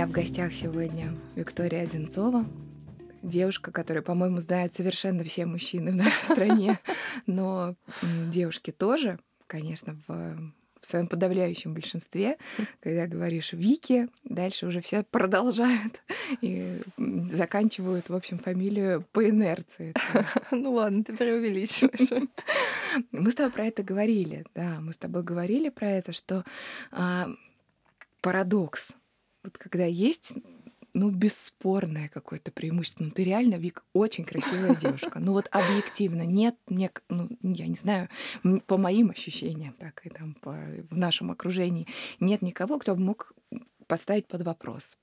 меня в гостях сегодня Виктория Одинцова, девушка, которую, по-моему, знают совершенно все мужчины в нашей стране, но девушки тоже, конечно, в в своем подавляющем большинстве, когда говоришь Вики, дальше уже все продолжают и заканчивают, в общем, фамилию по инерции. Ну ладно, ты преувеличиваешь. Мы с тобой про это говорили, да, мы с тобой говорили про это, что а, парадокс, вот когда есть ну, бесспорное какое-то преимущество. Ну, ты реально, Вик, очень красивая девушка. Ну, вот объективно нет, мне, ну, я не знаю, по моим ощущениям, так и там по, в нашем окружении, нет никого, кто бы мог поставить под вопрос.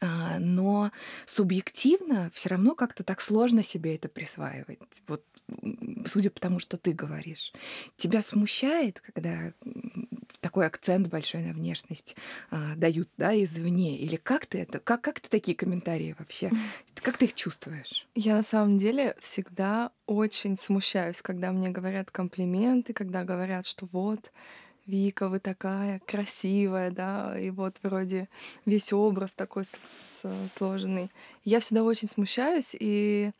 А, но субъективно все равно как-то так сложно себе это присваивать. Вот судя по тому, что ты говоришь. Тебя смущает, когда такой акцент большой на внешность а, дают, да, извне? Или как ты это, как, как ты такие комментарии вообще, как ты их чувствуешь? Я на самом деле всегда очень смущаюсь, когда мне говорят комплименты, когда говорят, что вот, Вика, вы такая красивая, да, и вот вроде весь образ такой сложенный. Я всегда очень смущаюсь, и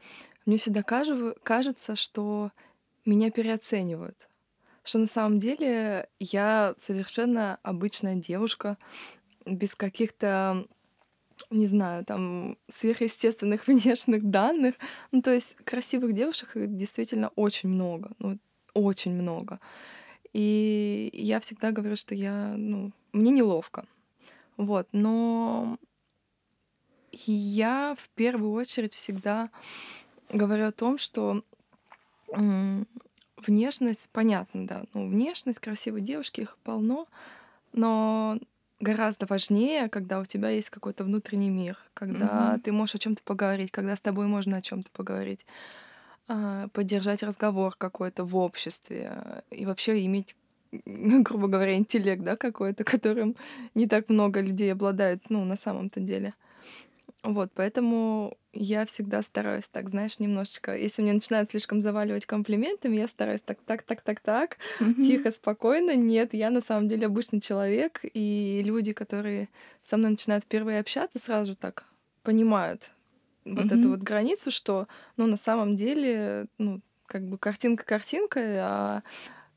мне всегда кажется, что меня переоценивают что на самом деле я совершенно обычная девушка, без каких-то не знаю, там, сверхъестественных внешних данных. Ну, то есть красивых девушек действительно очень много, ну, очень много. И я всегда говорю, что я, ну, мне неловко. Вот, но я в первую очередь всегда говорю о том, что внешность, понятно, да, ну, внешность красивой девушки, их полно, но гораздо важнее, когда у тебя есть какой-то внутренний мир, когда mm-hmm. ты можешь о чем-то поговорить, когда с тобой можно о чем-то поговорить, а, поддержать разговор какой-то в обществе и вообще иметь грубо говоря, интеллект, да, какой-то, которым не так много людей обладают, ну, на самом-то деле. Вот, поэтому я всегда стараюсь так, знаешь, немножечко, если мне начинают слишком заваливать комплиментами, я стараюсь так, так, так, так, так, mm-hmm. тихо, спокойно. Нет, я на самом деле обычный человек, и люди, которые со мной начинают впервые общаться, сразу так понимают mm-hmm. вот эту вот границу, что, ну, на самом деле, ну, как бы картинка картинкой, а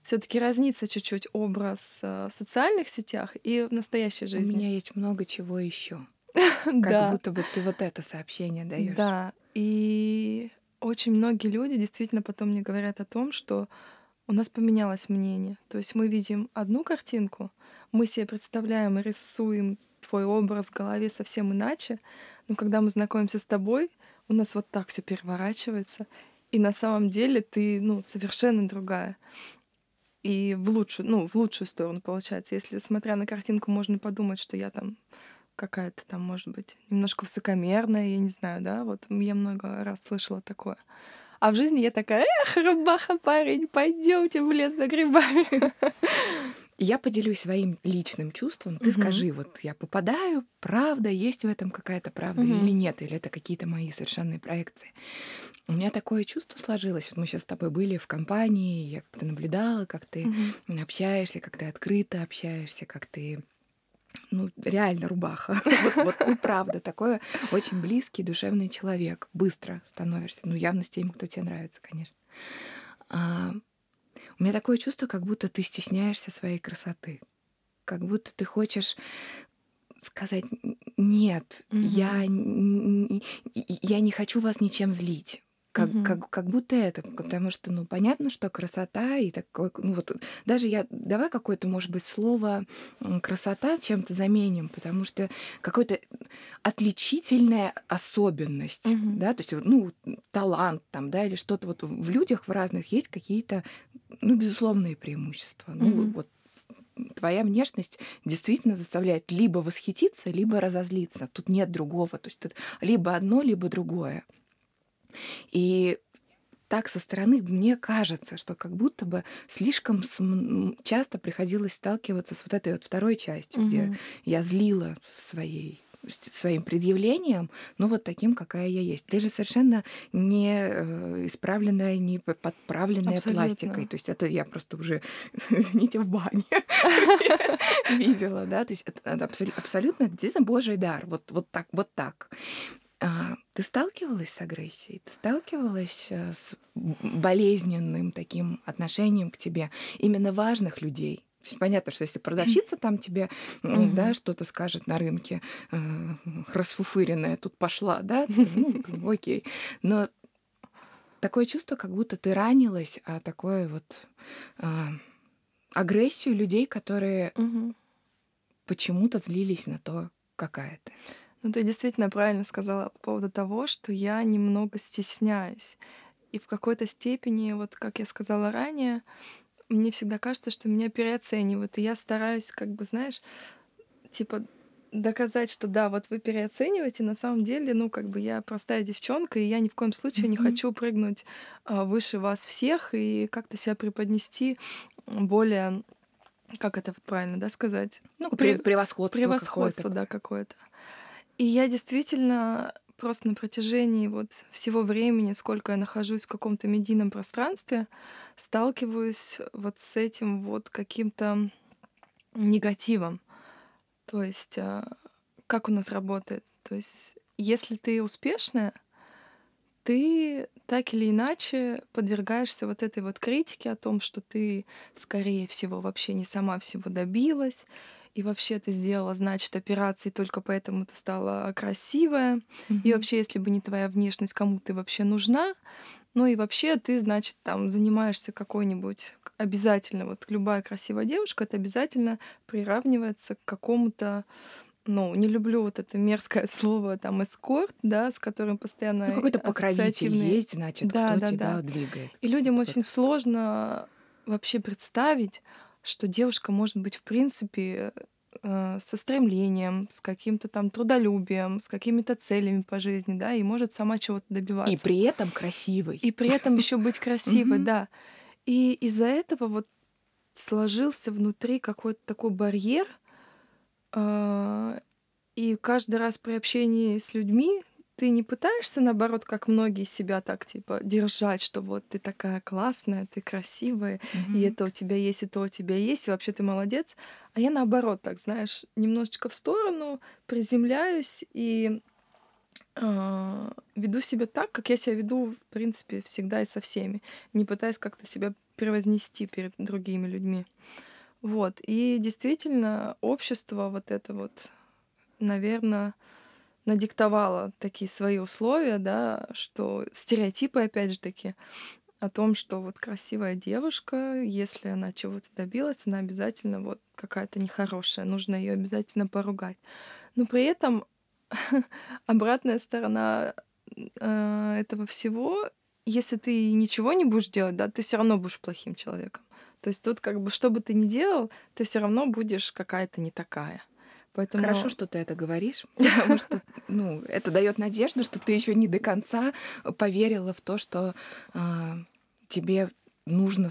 все-таки разнится чуть-чуть образ э, в социальных сетях и в настоящей жизни. У меня есть много чего еще. Как будто бы ты вот это сообщение даешь. Да. И очень многие люди действительно потом мне говорят о том, что у нас поменялось мнение. То есть мы видим одну картинку, мы себе представляем и рисуем твой образ в голове совсем иначе, но когда мы знакомимся с тобой, у нас вот так все переворачивается, и на самом деле ты, ну, совершенно другая. И в лучшую, ну, в лучшую сторону получается. Если, смотря на картинку, можно подумать, что я там какая-то там, может быть, немножко высокомерная, я не знаю, да, вот я много раз слышала такое. А в жизни я такая, эх, рубаха, парень, пойдемте в лес за грибами. Я поделюсь своим личным чувством. Ты угу. скажи, вот я попадаю, правда, есть в этом какая-то правда угу. или нет, или это какие-то мои совершенные проекции. У меня такое чувство сложилось. Вот мы сейчас с тобой были в компании, я как-то наблюдала, как ты угу. общаешься, как ты открыто общаешься, как ты ну, реально рубаха. вот, вот, ну, правда, такой очень близкий, душевный человек. Быстро становишься. Ну, явно с теми, кто тебе нравится, конечно. А, у меня такое чувство, как будто ты стесняешься своей красоты. Как будто ты хочешь сказать нет, угу. я, я не хочу вас ничем злить как, угу. как, как будто это, потому что, ну, понятно, что красота и такой, ну, вот даже я, давай какое-то, может быть, слово красота чем-то заменим, потому что какой-то отличительная особенность, угу. да, то есть, ну, талант там, да, или что-то вот в людях в разных есть какие-то, ну, безусловные преимущества. Угу. Ну, вот твоя внешность действительно заставляет либо восхититься, либо разозлиться. Тут нет другого. То есть тут либо одно, либо другое. И так со стороны мне кажется, что как будто бы слишком часто приходилось сталкиваться с вот этой вот второй частью, угу. где я злила своей своим предъявлением, ну вот таким, какая я есть. Ты же совершенно не э, исправленная, не подправленная Абсолютно. пластикой. То есть это я просто уже, извините, в бане видела, да, то есть это абсолютно действительно Божий дар, вот, вот так, вот так. А, ты сталкивалась с агрессией? Ты сталкивалась э, с болезненным таким отношением к тебе именно важных людей? То есть понятно, что если продавщица там тебе mm-hmm. да, что-то скажет на рынке, э, расфуфыренная тут пошла, да, ну, окей. Но такое чувство, как будто ты ранилась, а такое вот э, агрессию людей, которые mm-hmm. почему-то злились на то, какая ты. Ну, ты действительно правильно сказала по поводу того, что я немного стесняюсь. И в какой-то степени, вот как я сказала ранее, мне всегда кажется, что меня переоценивают. И я стараюсь, как бы, знаешь, типа доказать, что да, вот вы переоцениваете, на самом деле, ну, как бы я простая девчонка, и я ни в коем случае mm-hmm. не хочу прыгнуть а, выше вас всех и как-то себя преподнести более, как это вот правильно, да, сказать? Ну, превосходство. Превосходство, какое-то. да, какое-то. И я действительно просто на протяжении вот всего времени, сколько я нахожусь в каком-то медийном пространстве, сталкиваюсь вот с этим вот каким-то негативом. То есть а, как у нас работает? То есть если ты успешная, ты так или иначе подвергаешься вот этой вот критике о том, что ты, скорее всего, вообще не сама всего добилась, и вообще ты сделала, значит, операции только поэтому ты стала красивая. Mm-hmm. И вообще, если бы не твоя внешность, кому ты вообще нужна? Ну и вообще ты, значит, там занимаешься какой-нибудь обязательно, вот любая красивая девушка, это обязательно приравнивается к какому-то ну, не люблю вот это мерзкое слово, там, эскорт, да, с которым постоянно... Ну, какой-то покровитель есть, значит, да, кто да, тебя да. двигает. И людям очень сложно вообще представить, что девушка может быть, в принципе, э, со стремлением, с каким-то там трудолюбием, с какими-то целями по жизни, да, и может сама чего-то добиваться. И при этом красивой. И при этом еще быть красивой, да. И из-за этого вот сложился внутри какой-то такой барьер, а, и каждый раз при общении с людьми ты не пытаешься, наоборот, как многие себя так, типа, держать, что вот ты такая классная, ты красивая, mm-hmm. и это у тебя есть, и то у тебя есть, и вообще ты молодец. А я наоборот, так, знаешь, немножечко в сторону, приземляюсь и э, веду себя так, как я себя веду, в принципе, всегда и со всеми, не пытаясь как-то себя превознести перед другими людьми. Вот. И действительно, общество вот это вот, наверное, надиктовала такие свои условия, да, что стереотипы, опять же таки, о том, что вот красивая девушка, если она чего-то добилась, она обязательно вот какая-то нехорошая, нужно ее обязательно поругать. Но при этом обратная сторона э, этого всего, если ты ничего не будешь делать, да, ты все равно будешь плохим человеком. То есть тут как бы что бы ты ни делал, ты все равно будешь какая-то не такая. Поэтому... Хорошо, что ты это говоришь, потому что ну, это дает надежду, что ты еще не до конца поверила в то, что э, тебе нужно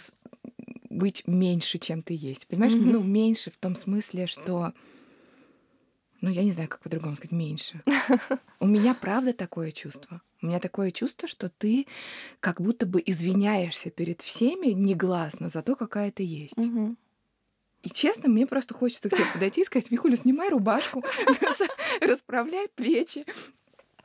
быть меньше, чем ты есть. Понимаешь? Mm-hmm. Ну, меньше в том смысле, что ну, я не знаю, как по-другому сказать, меньше. У меня правда такое чувство. У меня такое чувство, что ты как будто бы извиняешься перед всеми негласно за то, какая ты есть. Угу. И честно, мне просто хочется к тебе подойти и сказать, Викуля, снимай рубашку, расправляй плечи,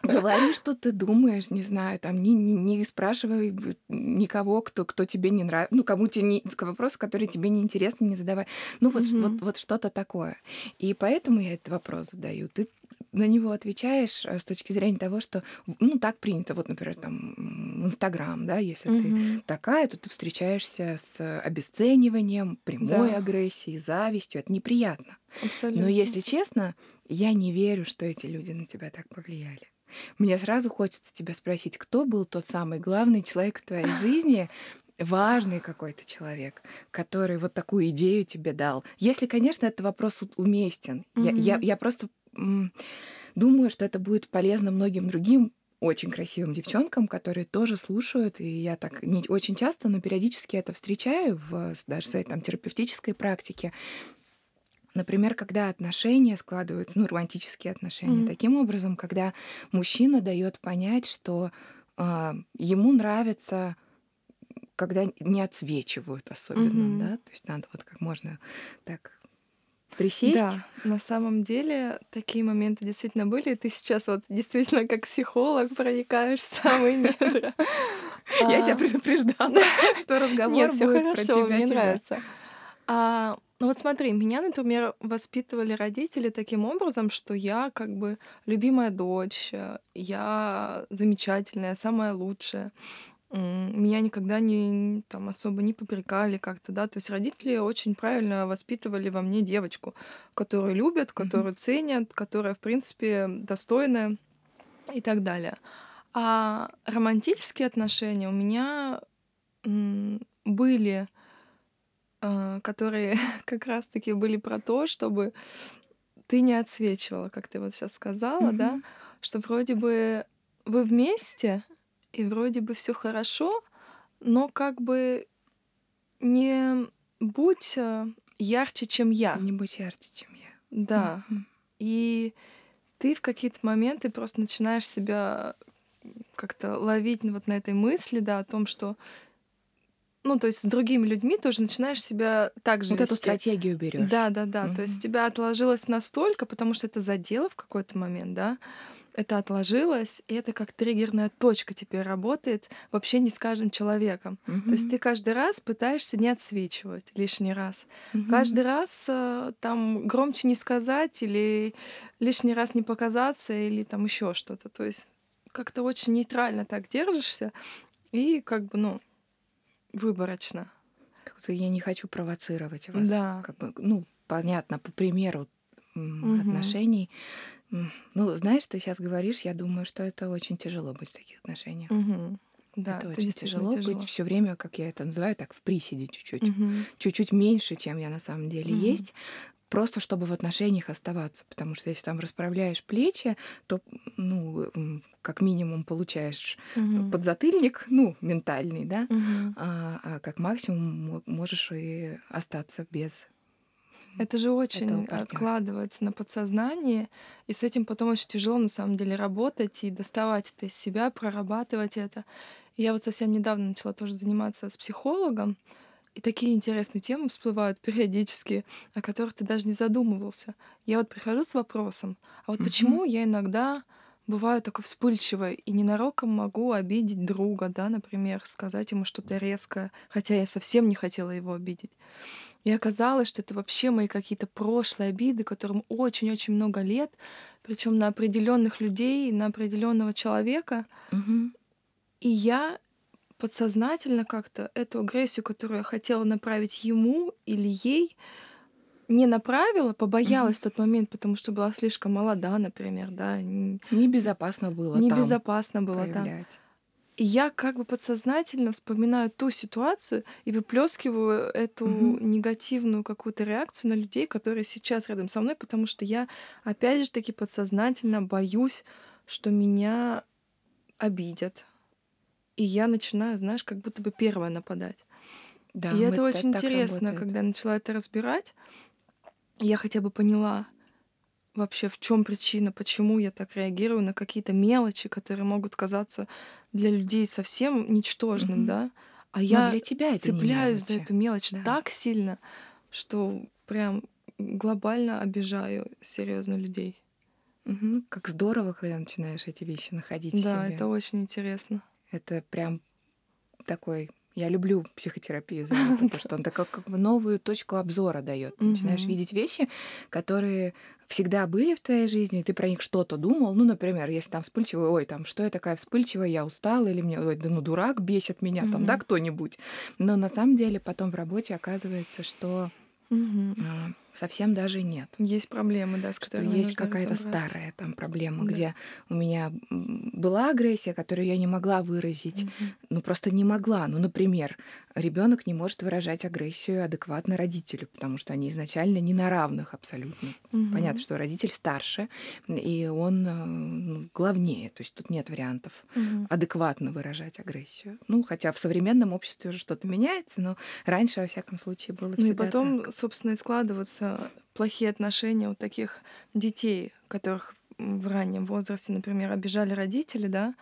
Говори, что ты думаешь, не знаю, там не, не, не спрашивай никого, кто, кто тебе не нравится, ну, кому тебе не, вопросы, которые тебе не интересны, не задавай. Ну, вот, mm-hmm. вот, вот что-то такое. И поэтому я этот вопрос задаю. Ты на него отвечаешь э, с точки зрения того, что, ну, так принято, вот, например, там, в Инстаграм, да, если угу. ты такая, то ты встречаешься с обесцениванием, прямой да. агрессией, завистью, это неприятно. Абсолютно. Но, если честно, я не верю, что эти люди на тебя так повлияли. Мне сразу хочется тебя спросить, кто был тот самый главный человек в твоей жизни, важный какой-то человек, который вот такую идею тебе дал. Если, конечно, этот вопрос уместен. Mm-hmm. Я, я, я просто думаю, что это будет полезно многим другим очень красивым девчонкам, которые тоже слушают, и я так не очень часто, но периодически это встречаю в даже своей там терапевтической практике. Например, когда отношения складываются, ну, романтические отношения, mm-hmm. таким образом, когда мужчина дает понять, что э, ему нравится, когда не отсвечивают особенно, mm-hmm. да, то есть надо вот как можно так присесть. Да, на самом деле такие моменты действительно были. Ты сейчас вот действительно как психолог проникаешь в самые недра. Я тебя предупреждала, что разговор будет про тебя. Мне нравится. А, ну вот смотри, меня, например, воспитывали родители таким образом, что я как бы любимая дочь, я замечательная, самая лучшая. Меня никогда не там особо не попрекали как-то, да. То есть родители очень правильно воспитывали во мне девочку, которую любят, которую ценят, которая, в принципе, достойная и так далее. А романтические отношения у меня были а, которые как раз-таки были про то, чтобы ты не отсвечивала, как ты вот сейчас сказала, mm-hmm. да, что вроде бы вы вместе, и вроде бы все хорошо, но как бы не будь а, ярче, чем я. Не будь ярче, чем я. Да. Mm-hmm. И ты в какие-то моменты просто начинаешь себя как-то ловить вот на этой мысли, да, о том, что ну, то есть с другими людьми тоже начинаешь себя так же Вот вести. эту стратегию берешь. Да, да, да. Угу. То есть тебя отложилось настолько, потому что это задело в какой-то момент, да, это отложилось, и это как триггерная точка теперь работает вообще не с каждым человеком. Угу. То есть ты каждый раз пытаешься не отсвечивать лишний раз. Угу. Каждый раз э, там громче не сказать или лишний раз не показаться или там еще что-то. То есть как-то очень нейтрально так держишься, и как бы, ну, выборочно. Как-то я не хочу провоцировать вас. Да. Как бы, ну, понятно, по примеру угу. отношений. Ну, знаешь, ты сейчас говоришь, я думаю, что это очень тяжело быть в таких отношениях. Угу. Да, это, это очень тяжело, тяжело быть все время, как я это называю, так в приседе чуть-чуть, угу. чуть-чуть меньше, чем я на самом деле угу. есть, просто чтобы в отношениях оставаться, потому что если там расправляешь плечи, то, ну, как минимум получаешь угу. подзатыльник, ну, ментальный, да, угу. а, а как максимум можешь и остаться без это же очень откладывается на подсознание, и с этим потом очень тяжело на самом деле работать и доставать это из себя, прорабатывать это. И я вот совсем недавно начала тоже заниматься с психологом, и такие интересные темы всплывают периодически, о которых ты даже не задумывался. Я вот прихожу с вопросом, а вот mm-hmm. почему я иногда бываю такой вспыльчивой и ненароком могу обидеть друга, да, например, сказать ему что-то резкое, хотя я совсем не хотела его обидеть. И оказалось, что это вообще мои какие-то прошлые обиды, которым очень-очень много лет, причем на определенных людей, на определенного человека. Угу. И я подсознательно как-то эту агрессию, которую я хотела направить ему или ей, не направила, побоялась mm-hmm. в тот момент, потому что была слишком молода, например, да. Небезопасно было Небезопасно было там. И я как бы подсознательно вспоминаю ту ситуацию и выплескиваю эту mm-hmm. негативную какую-то реакцию на людей, которые сейчас рядом со мной, потому что я, опять же таки, подсознательно боюсь, что меня обидят, и я начинаю, знаешь, как будто бы первая нападать. Да, и это очень интересно, работает. когда я начала это разбирать, я хотя бы поняла вообще, в чем причина, почему я так реагирую на какие-то мелочи, которые могут казаться для людей совсем ничтожным, mm-hmm. да. А Но я для тебя это цепляюсь за эту мелочь да. так сильно, что прям глобально обижаю серьезно людей. Угу. Как здорово, когда начинаешь эти вещи находить. Да, это очень интересно. Это прям такой я люблю психотерапию за это, потому что он такой как бы новую точку обзора дает. Начинаешь видеть вещи, которые всегда были в твоей жизни, и ты про них что-то думал. Ну, например, если там вспыльчивый, ой, там, что я такая вспыльчивая, я устала, или мне, ой, да ну дурак, бесит меня, там, да, кто-нибудь. Но на самом деле потом в работе оказывается, что совсем даже нет. Есть проблемы, да, с которыми есть какая-то старая там проблема, да. где у меня была агрессия, которую я не могла выразить, угу. ну просто не могла. Ну, например, ребенок не может выражать агрессию адекватно родителю, потому что они изначально не на равных абсолютно. Угу. Понятно, что родитель старше, и он э, ну, главнее, то есть тут нет вариантов угу. адекватно выражать агрессию. Ну, хотя в современном обществе уже что-то меняется, но раньше, во всяком случае, было Ну и потом, так. собственно, и складываются плохие отношения у таких детей, которых в раннем возрасте, например, обижали родители, да,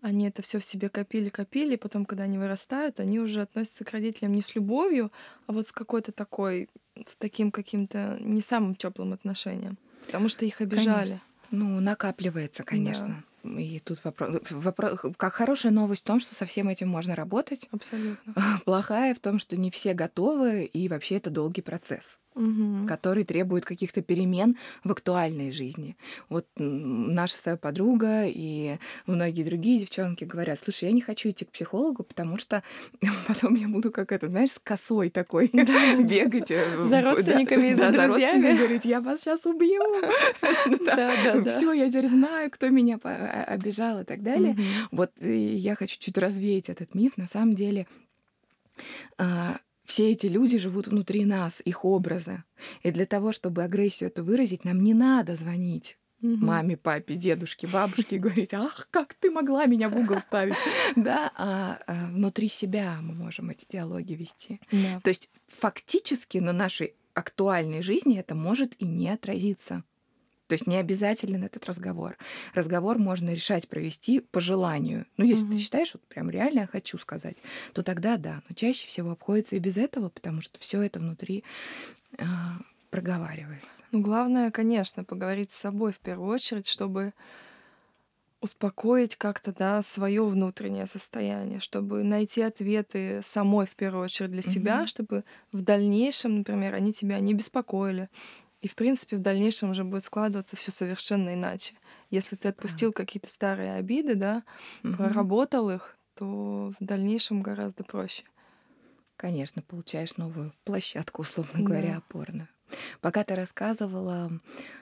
они это все в себе копили, копили, потом, когда они вырастают, они уже относятся к родителям не с любовью, а вот с какой-то такой, с таким каким-то не самым теплым отношением, потому что их обижали. Конечно. Ну, накапливается, конечно. Да. И тут вопрос, вопрос, как хорошая новость в том, что со всем этим можно работать. Абсолютно. Плохая в том, что не все готовы, и вообще это долгий процесс угу. который требует каких-то перемен в актуальной жизни. Вот наша с подруга и многие другие девчонки говорят, слушай, я не хочу идти к психологу, потому что потом я буду как это, знаешь, с косой такой бегать. Э, за родственниками и за друзьями. говорить, я вас сейчас убью. Все, я теперь знаю, кто меня а, обижал и так далее. Вот я хочу чуть развеять этот миф. На самом деле а, все эти люди живут внутри нас, их образы. И для того, чтобы агрессию эту выразить, нам не надо звонить угу. маме, папе, дедушке, бабушке и говорить, ах, как ты могла меня в угол ставить. Да, а, а внутри себя мы можем эти диалоги вести. То есть фактически на нашей актуальной жизни это может и не отразиться. То есть не обязателен этот разговор. Разговор можно решать провести по желанию. Ну, если угу. ты считаешь, вот прям реально я хочу сказать, то тогда да. Но чаще всего обходится и без этого, потому что все это внутри э, проговаривается. Ну, главное, конечно, поговорить с собой в первую очередь, чтобы успокоить как-то, да, свое внутреннее состояние, чтобы найти ответы самой в первую очередь для себя, чтобы в дальнейшем, например, они тебя не беспокоили, и, в принципе, в дальнейшем уже будет складываться все совершенно иначе. Если ты отпустил да. какие-то старые обиды, да, угу. проработал их, то в дальнейшем гораздо проще. Конечно, получаешь новую площадку, условно говоря, да. опорную. Пока ты рассказывала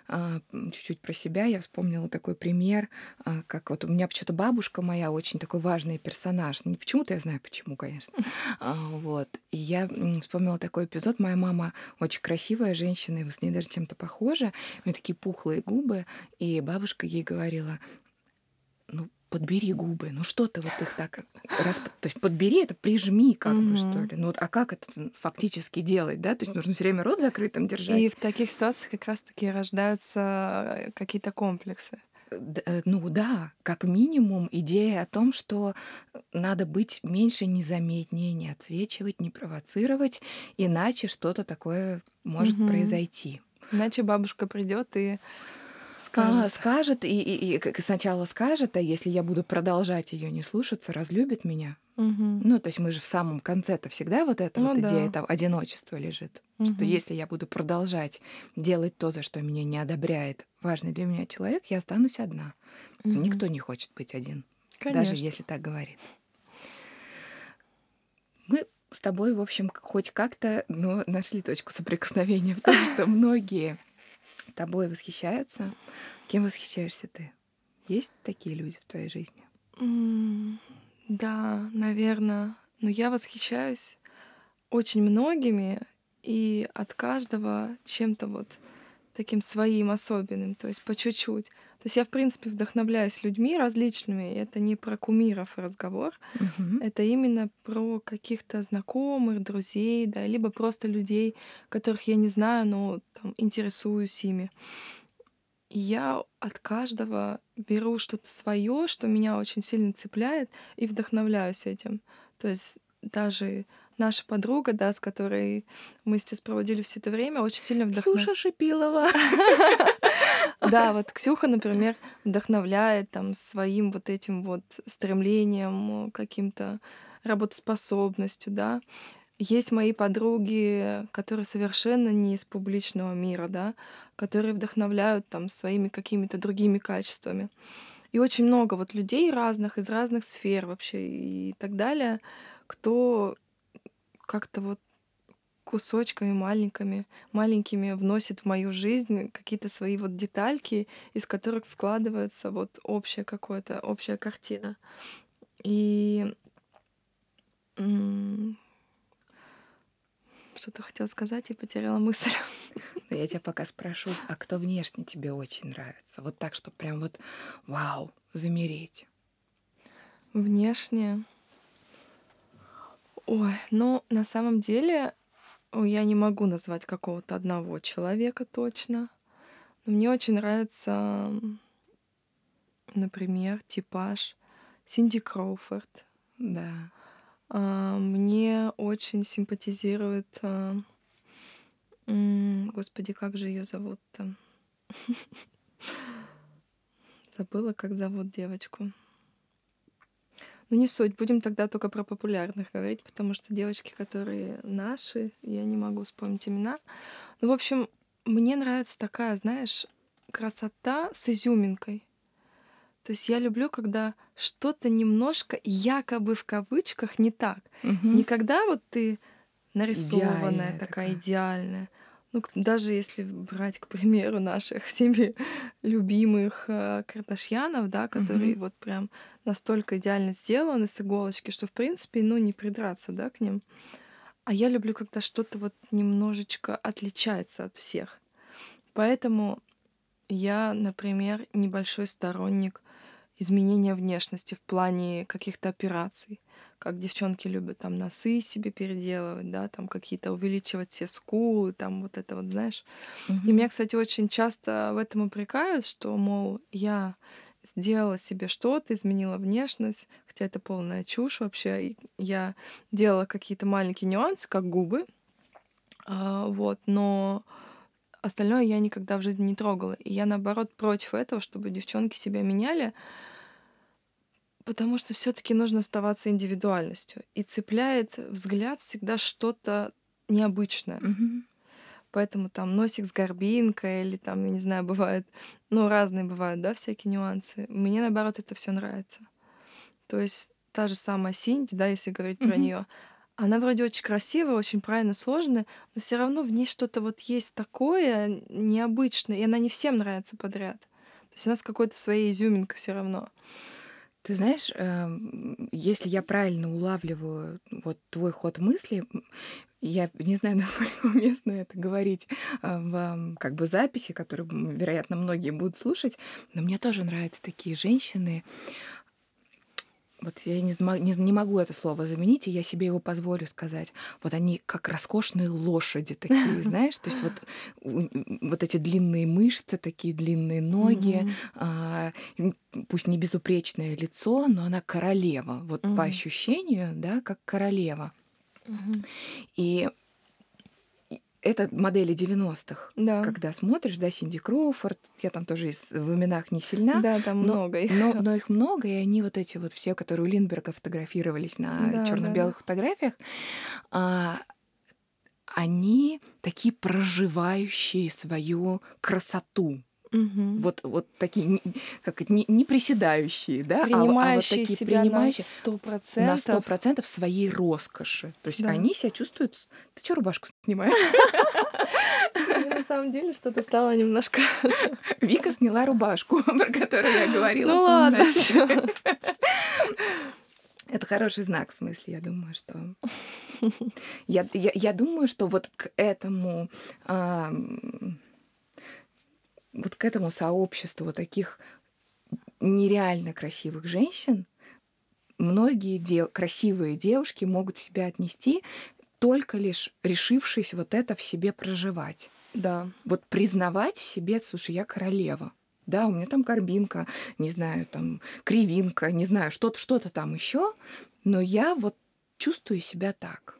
а, чуть-чуть про себя, я вспомнила такой пример, а, как вот у меня почему-то бабушка моя очень такой важный персонаж. Не почему-то я знаю почему, конечно. А, вот. И я вспомнила такой эпизод. Моя мама очень красивая женщина, и вы с ней даже чем-то похожи. У нее такие пухлые губы, и бабушка ей говорила, ну, подбери губы, ну что ты вот их так раз, то есть подбери это, прижми как mm-hmm. бы что ли, ну вот, а как это фактически делать, да, то есть нужно все время рот закрытым держать. И в таких ситуациях как раз-таки рождаются э, какие-то комплексы. Э, ну да, как минимум идея о том, что надо быть меньше, незаметнее, не отсвечивать, не провоцировать, иначе что-то такое может угу. произойти. Иначе бабушка придет и Скажет. А, скажет, и, и, и сначала скажет, а если я буду продолжать ее не слушаться, разлюбит меня. Угу. Ну, то есть мы же в самом конце-то всегда вот эта ну, вот да. идея этого одиночества лежит. Угу. Что если я буду продолжать делать то, за что меня не одобряет важный для меня человек, я останусь одна. Угу. Никто не хочет быть один. Конечно. Даже если так говорит. Мы с тобой, в общем, хоть как-то но нашли точку соприкосновения в том, что многие тобой восхищаются. Кем восхищаешься ты? Есть такие люди в твоей жизни? Да, наверное. Но я восхищаюсь очень многими, и от каждого чем-то вот таким своим особенным, то есть по чуть-чуть. То есть я, в принципе, вдохновляюсь людьми различными. Это не про кумиров разговор, uh-huh. это именно про каких-то знакомых, друзей, да, либо просто людей, которых я не знаю, но там, интересуюсь ими. И я от каждого беру что-то свое, что меня очень сильно цепляет, и вдохновляюсь этим. То есть даже наша подруга, да, с которой мы сейчас проводили все это время, очень сильно вдохновляет. Ксюша Шипилова. Да, вот Ксюха, например, вдохновляет там своим вот этим вот стремлением, каким-то работоспособностью, да. Есть мои подруги, которые совершенно не из публичного мира, да, которые вдохновляют там своими какими-то другими качествами. И очень много вот людей разных, из разных сфер вообще и так далее, кто как-то вот кусочками маленькими, маленькими вносит в мою жизнь какие-то свои вот детальки, из которых складывается вот общая какая-то общая картина. И что-то хотела сказать и потеряла мысль. Но я тебя пока спрошу, а кто внешне тебе очень нравится? Вот так, что прям вот вау, замереть. Внешне. Ой, ну на самом деле Я не могу назвать какого-то одного человека точно. Но мне очень нравится, например, типаж Синди Кроуфорд. Да. А, мне очень симпатизирует... а, Господи, как же ее зовут-то? Забыла, как зовут девочку. Ну, не суть, будем тогда только про популярных говорить, потому что девочки, которые наши, я не могу вспомнить имена. Ну, в общем, мне нравится такая, знаешь, красота с изюминкой. То есть я люблю, когда что-то немножко якобы в кавычках не так. Мгм. Никогда вот ты нарисованная, Идеальная такая, такая. идеальная. Ну, даже если брать, к примеру, наших всеми любимых э, Кардашьянов, да, которые Мгм. вот прям настолько идеально сделаны с иголочки, что, в принципе, ну, не придраться, да, к ним. А я люблю, когда что-то вот немножечко отличается от всех. Поэтому я, например, небольшой сторонник изменения внешности в плане каких-то операций. Как девчонки любят там носы себе переделывать, да, там какие-то увеличивать все скулы, там вот это вот, знаешь. И Мгм. меня, кстати, очень часто в этом упрекают, что, мол, я сделала себе что-то, изменила внешность, хотя это полная чушь вообще. И я делала какие-то маленькие нюансы, как губы, а, вот, но остальное я никогда в жизни не трогала. И я, наоборот, против этого, чтобы девчонки себя меняли, потому что все таки нужно оставаться индивидуальностью. И цепляет взгляд всегда что-то необычное. Мгм. Поэтому там носик с горбинкой или там, я не знаю, бывает, ну, разные бывают, да, всякие нюансы. Мне, наоборот, это все нравится. То есть та же самая Синди, да, если говорить про Мгм. нее, она вроде очень красивая, очень правильно сложенная, но все равно в ней что-то вот есть такое необычное, и она не всем нравится подряд. То есть она с какой-то своей изюминкой все равно. Ты знаешь, эм, если я правильно улавливаю вот твой ход мысли, я не знаю, насколько уместно это говорить э, в как бы записи, которые, вероятно, многие будут слушать, но мне тоже нравятся такие женщины. Вот я не, не, не могу это слово заменить, и я себе его позволю сказать. Вот они как роскошные лошади такие, знаешь, то есть вот, вот эти длинные мышцы, такие длинные ноги, Мгм. а, пусть не безупречное лицо, но она королева, вот Мгм. по ощущению, да, как королева. И и это модели 90-х. Да. Когда смотришь, да, Синди Кроуфорд, я там тоже в именах не сильна, Да, там но, много их. но, но их много, и они вот эти вот все, которые у Линдберга фотографировались на Да, черно-белых фотографиях, а, они такие проживающие свою красоту. Мгм. Вот, вот такие, как это, не, не приседающие, да, а, а вот принимающие такие себя принимающие на сто процентов. своей роскоши. То есть Да. они себя чувствуют... Ты что рубашку снимаешь? На самом деле что-то стало немножко... Вика сняла рубашку, про которую я говорила. Ну ладно. Это хороший знак, в смысле, я думаю, что... Я, я, я думаю, что вот к этому... вот к этому сообществу таких нереально красивых женщин многие де- красивые девушки могут себя отнести только лишь решившись вот это в себе проживать. Да. Вот признавать в себе, слушай, я королева. Да, у меня там горбинка, не знаю, там кривинка, не знаю, что-то, что-то там еще, но я вот чувствую себя так.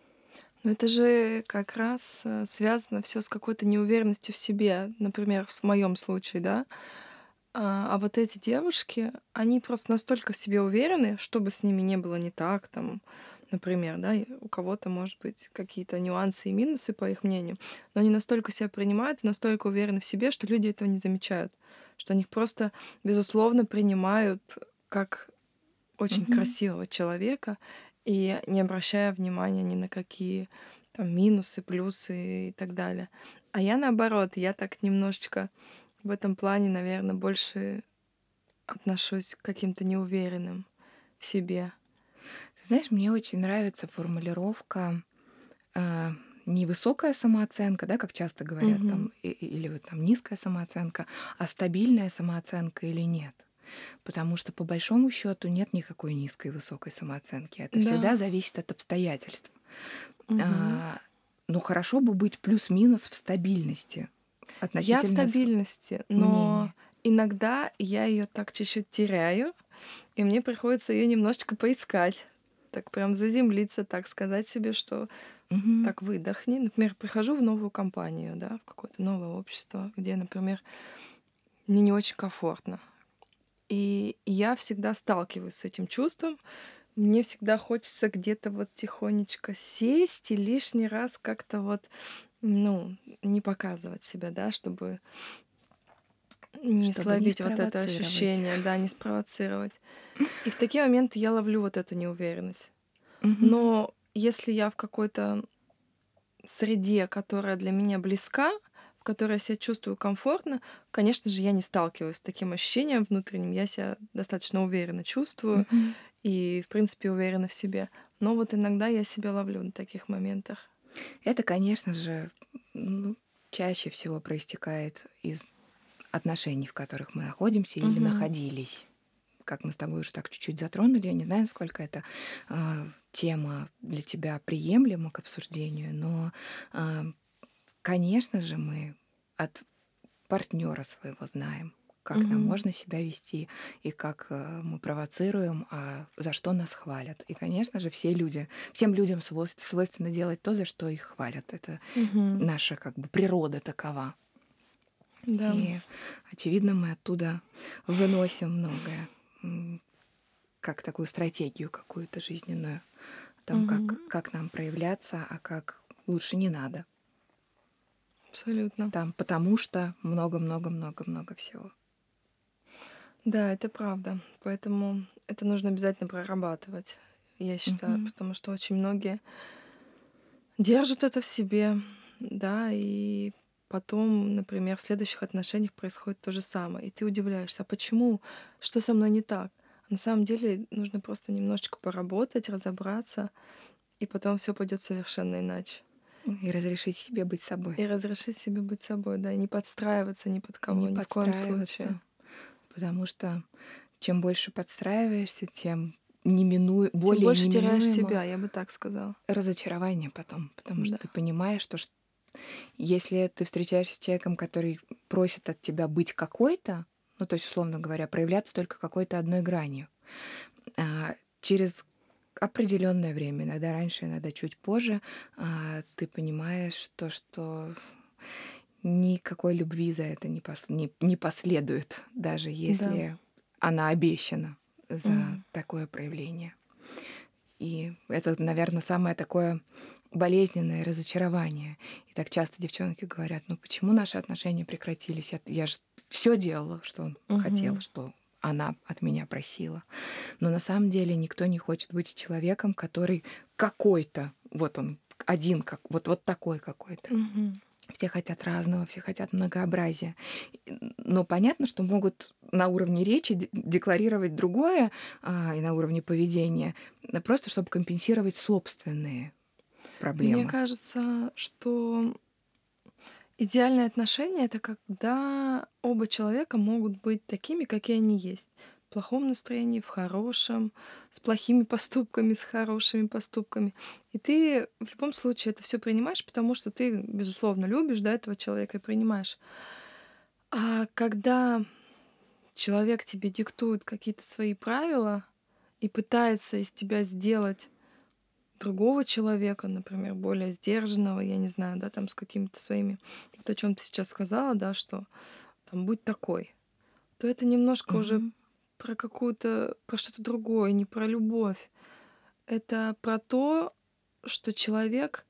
Но это же как раз э, связано все с какой-то неуверенностью в себе, например, в моем случае, да. А, а вот эти девушки, они просто настолько в себе уверены, что бы с ними не было не так, там, например, да, у кого-то, может быть, какие-то нюансы и минусы, по их мнению, но они настолько себя принимают, настолько уверены в себе, что люди этого не замечают, что они их просто, безусловно, принимают как очень Мгм. красивого человека, и не обращая внимания ни на какие там минусы, плюсы и так далее. А я наоборот, я так немножечко в этом плане, наверное, больше отношусь к каким-то неуверенным в себе. Ты знаешь, мне очень нравится формулировка э, не высокая самооценка, да, как часто говорят, Мгм. там, или вот там низкая самооценка, а стабильная самооценка или нет. Потому что по большому счету нет никакой низкой и высокой самооценки. Это Да. всегда зависит от обстоятельств. Мгм. А, ну хорошо бы быть плюс-минус в стабильности. Я в стабильности, но мнения. иногда я ее так чуть-чуть теряю, и мне приходится ее немножечко поискать, так прям заземлиться, так сказать себе, что угу. так выдохни. Например, прихожу в новую компанию, да, в какое-то новое общество, где, например, мне не очень комфортно. И я всегда сталкиваюсь с этим чувством. Мне всегда хочется где-то вот тихонечко сесть и лишний раз как-то вот, ну, не показывать себя, да, чтобы не чтобы словить не вот это ощущение, да, не спровоцировать. И в такие моменты я ловлю вот эту неуверенность. Но если я в какой-то среде, которая для меня близка, в которой я себя чувствую комфортно, конечно же, я не сталкиваюсь с таким ощущением внутренним. Я себя достаточно уверенно чувствую mm-hmm. и, в принципе, уверена в себе. Но вот иногда я себя ловлю на таких моментах. Это, конечно же, ну, чаще всего проистекает из отношений, в которых мы находимся или mm-hmm. находились как мы с тобой уже так чуть-чуть затронули, я не знаю, насколько это э, тема для тебя приемлема к обсуждению, но, э, конечно же, мы от партнера своего знаем, как угу. нам можно себя вести и как э, мы провоцируем, а за что нас хвалят. И, конечно же, все люди, всем людям свойственно делать то, за что их хвалят. Это угу. наша как бы природа такова. Да. И, очевидно, мы оттуда выносим многое как такую стратегию какую-то жизненную о том, угу. как, как нам проявляться, а как лучше не надо. Абсолютно. Там потому что много-много-много-много всего. Да, это правда. Поэтому это нужно обязательно прорабатывать, я считаю, угу. потому что очень многие держат это в себе, да, и потом, например, в следующих отношениях происходит то же самое. И ты удивляешься, а почему? Что со мной не так? На самом деле нужно просто немножечко поработать, разобраться, и потом все пойдет совершенно иначе. И разрешить себе быть собой. И разрешить себе быть собой, да, и не подстраиваться ни под кого, не ни в коем случае. Потому что чем больше подстраиваешься, тем немину... более Тем больше теряешь себя, я бы так сказала. Разочарование потом, потому да. что ты понимаешь, что если ты встречаешься с человеком, который просит от тебя быть какой-то, ну, то есть, условно говоря, проявляться только какой-то одной гранью, а, через определенное время, иногда раньше, иногда чуть позже, а, ты понимаешь то, что никакой любви за это не, пос... не, не последует, даже если да. она обещана за mm. такое проявление. И это, наверное, самое такое болезненное разочарование. И так часто девчонки говорят, ну почему наши отношения прекратились? Я, я же все делала, что он угу. хотел, что она от меня просила. Но на самом деле никто не хочет быть человеком, который какой-то, вот он один, как вот вот такой какой-то. Угу. Все хотят разного, все хотят многообразия. Но понятно, что могут на уровне речи декларировать другое а, и на уровне поведения, просто чтобы компенсировать собственные проблемы. Мне кажется, что идеальные отношения это когда оба человека могут быть такими, какие они есть. В плохом настроении, в хорошем, с плохими поступками, с хорошими поступками. И ты в любом случае это все принимаешь, потому что ты, безусловно, любишь да, этого человека и принимаешь. А когда человек тебе диктует какие-то свои правила и пытается из тебя сделать другого человека, например, более сдержанного, я не знаю, да, там с какими-то своими, вот о чем ты сейчас сказала, да, что там будь такой, то это немножко mm-hmm. уже про какую-то, про что-то другое, не про любовь. Это про то, что человек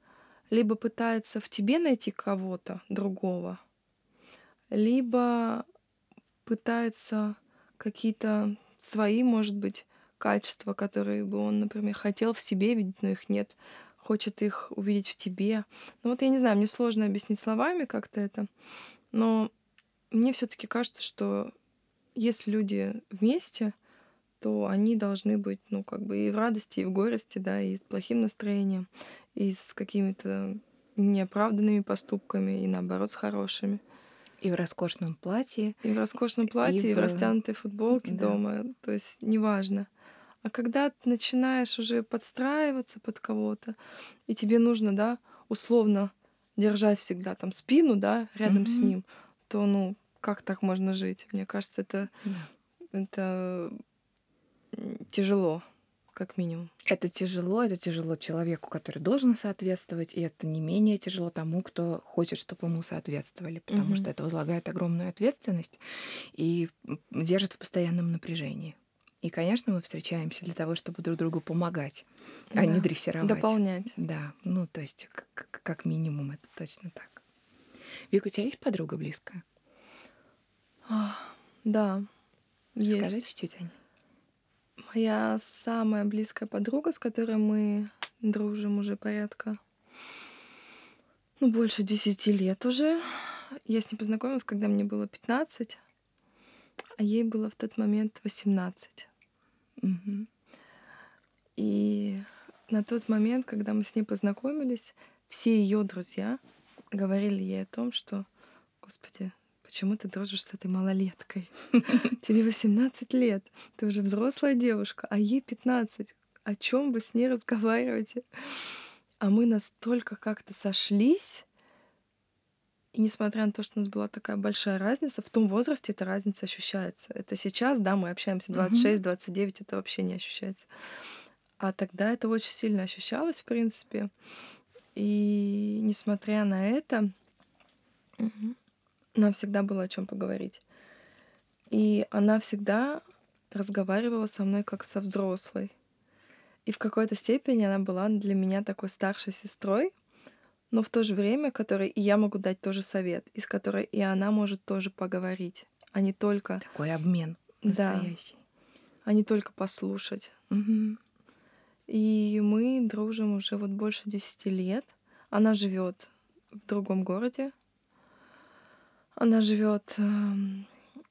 либо пытается в тебе найти кого-то другого, либо пытается какие-то свои, может быть, качества, которые бы он, например, хотел в себе видеть, но их нет, хочет их увидеть в тебе. Ну вот я не знаю, мне сложно объяснить словами как-то это, но мне все-таки кажется, что если люди вместе, то они должны быть, ну, как бы и в радости, и в горести, да, и с плохим настроением, и с какими-то неоправданными поступками, и наоборот, с хорошими. И в роскошном платье. И в роскошном платье, и, и в, в растянутой футболке да. дома. То есть неважно. А когда ты начинаешь уже подстраиваться под кого-то, и тебе нужно, да, условно держать всегда там спину, да, рядом Мгм. с ним, то, ну, как так можно жить? Мне кажется, это, Да. это тяжело, как минимум. Это тяжело, это тяжело человеку, который должен соответствовать, и это не менее тяжело тому, кто хочет, чтобы ему соответствовали, потому Мгм. что это возлагает огромную ответственность и держит в постоянном напряжении. И, конечно, мы встречаемся для того, чтобы друг другу помогать, а не Да. дрессировать. Дополнять. Да, ну то есть к- к- как минимум это точно так. Вика, у тебя есть подруга близкая? Да, есть. Расскажи чуть-чуть о ней. Моя самая близкая подруга, с которой мы дружим уже порядка, ну, больше десяти лет уже. Я с ней познакомилась, когда мне было 15, а ей было в тот момент 18. Мгм. И на тот момент, когда мы с ней познакомились, все ее друзья говорили ей о том, что, Господи, почему ты дружишь с этой малолеткой? Тебе 18 лет, ты уже взрослая девушка, а ей 15. О чем вы с ней разговариваете? А мы настолько как-то сошлись, и несмотря на то, что у нас была такая большая разница, в том возрасте эта разница ощущается. Это сейчас, да, мы общаемся 26-29, это вообще не ощущается. А тогда это очень сильно ощущалось, в принципе. И несмотря на это, нам всегда было о чем поговорить. И она всегда разговаривала со мной как со взрослой. И в какой-то степени она была для меня такой старшей сестрой, но в то же время, которой и я могу дать тоже совет, и с которой и она может тоже поговорить, а не только, Такой обмен Да. настоящий. а не только послушать. Мгм. И мы дружим уже вот больше 10 лет. Она живет в другом городе. Она живет эм,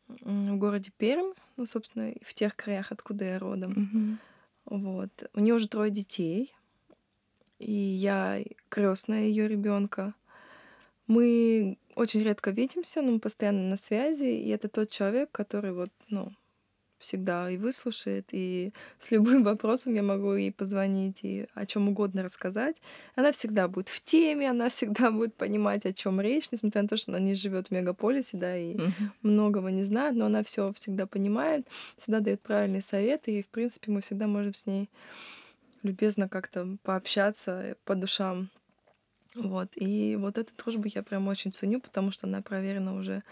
в городе Пермь, ну, собственно, в тех краях, откуда я родом. Мгм. Вот. У нее уже трое детей. И я крестная ее ребенка. Мы очень редко видимся, но мы постоянно на связи. И это тот человек, который вот, ну, всегда и выслушает, и с любым вопросом я могу ей позвонить и о чем угодно рассказать. Она всегда будет в теме, она всегда будет понимать, о чем речь, несмотря на то, что она не живет в мегаполисе, да, и Мгм. многого не знает, но она все всегда понимает, всегда дает правильные советы, и, в принципе, мы всегда можем с ней любезно как-то пообщаться по душам. Вот. И вот эту дружбу я прям очень ценю, потому что она проверена уже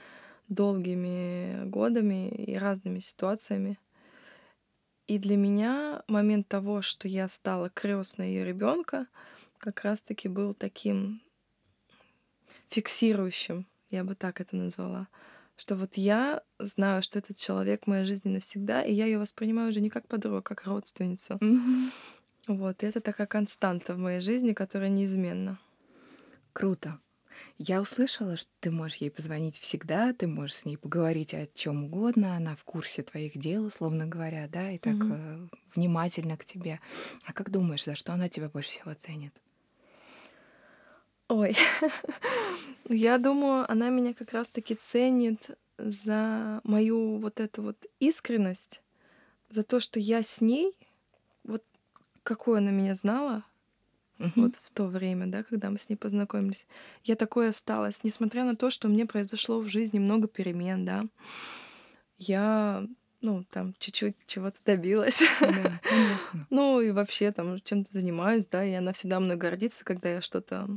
долгими годами и разными ситуациями. И для меня момент того, что я стала крестной ее ребенка, как раз-таки был таким фиксирующим, я бы так это назвала. Что вот я знаю, что этот человек в моей жизни навсегда, и я ее воспринимаю уже не как подругу, а как родственницу. Мгм. Вот, и это такая константа в моей жизни, которая неизменна. Круто. Я услышала, что ты можешь ей позвонить всегда, ты можешь с ней поговорить о чем угодно, она в курсе твоих дел, условно говоря, да, и так э, внимательно к тебе. А как думаешь, за что она тебя больше всего ценит? Ой, я думаю, она меня как раз-таки ценит за мою вот эту вот искренность, за то, что я с ней, какой она меня знала, Мгм. вот в то время, да, когда мы с ней познакомились, я такой осталась, несмотря на то, что мне произошло в жизни много перемен, да. Я, ну, там, чуть-чуть чего-то добилась. Да, конечно. Ну, и вообще там чем-то занимаюсь, да, и она всегда мной гордится, когда я что-то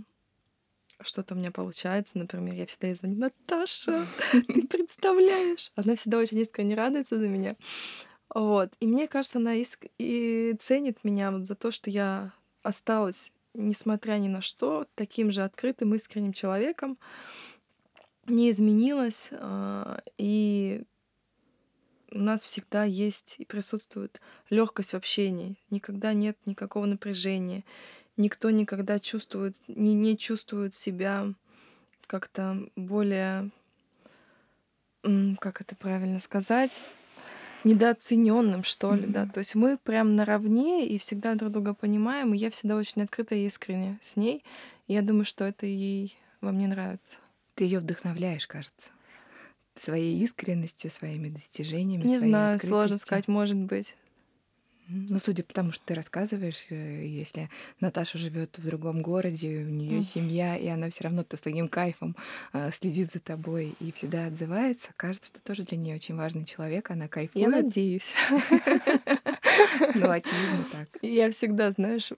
что-то у меня получается, например, я всегда ей звоню, Наташа, ты представляешь? Она всегда очень искренне радуется за меня. Вот. И мне кажется, она иск- и ценит меня вот за то, что я осталась, несмотря ни на что, таким же открытым, искренним человеком, не изменилась, а, и у нас всегда есть и присутствует легкость в общении. Никогда нет никакого напряжения. Никто никогда чувствует, не, не чувствует себя как-то более, как это правильно сказать, недооцененным, что ли, да. Мгм. То есть мы прям наравне и всегда друг друга понимаем, и я всегда очень открыта и искренне с ней. И я думаю, что это ей во мне нравится. Ты ее вдохновляешь, кажется, своей искренностью, своими достижениями. Не своей знаю, сложно сказать, может быть. Ну, судя по тому, что ты рассказываешь, э, если Наташа живет в другом городе, у нее mm. семья, и она все равно-то с таким кайфом э, следит за тобой и всегда отзывается, кажется, ты тоже для нее очень важный человек, она кайфует. Я надеюсь. Ну, очевидно так. Я всегда, знаешь,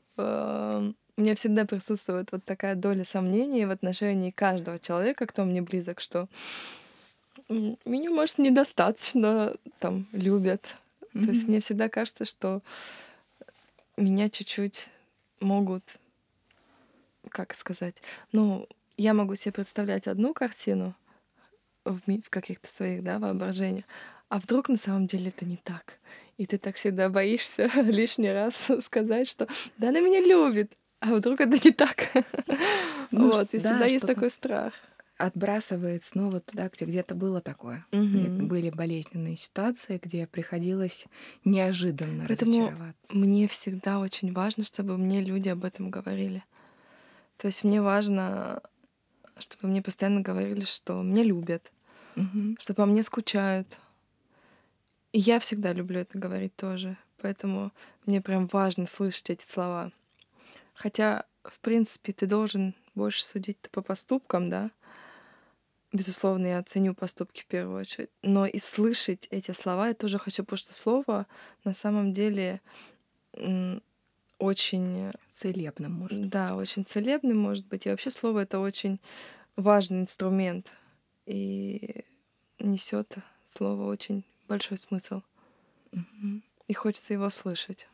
у меня всегда присутствует вот такая доля сомнений в отношении каждого человека, кто мне близок, что меня, может, недостаточно там любят, Mm-hmm. То есть мне всегда кажется, что меня чуть-чуть могут, как сказать, ну, я могу себе представлять одну картину в, в каких-то своих, да, воображениях, а вдруг на самом деле это не так. И ты так всегда боишься лишний раз сказать, что да, она меня любит, а вдруг это не так. Ну, вот, и да, всегда есть такой страх отбрасывает снова туда, где где-то было такое. Угу. Где были болезненные ситуации, где приходилось неожиданно Поэтому разочароваться. Мне всегда очень важно, чтобы мне люди об этом говорили. То есть мне важно, чтобы мне постоянно говорили, что меня любят, угу. что по мне скучают. И я всегда люблю это говорить тоже. Поэтому мне прям важно слышать эти слова. Хотя, в принципе, ты должен больше судить по поступкам, да, Безусловно, я оценю поступки в первую очередь. Но и слышать эти слова я тоже хочу, потому что слово на самом деле очень... Целебным, может быть. Да, очень целебным, может быть. И вообще слово — это очень важный инструмент. И несет слово очень большой смысл. Угу. И хочется его слышать.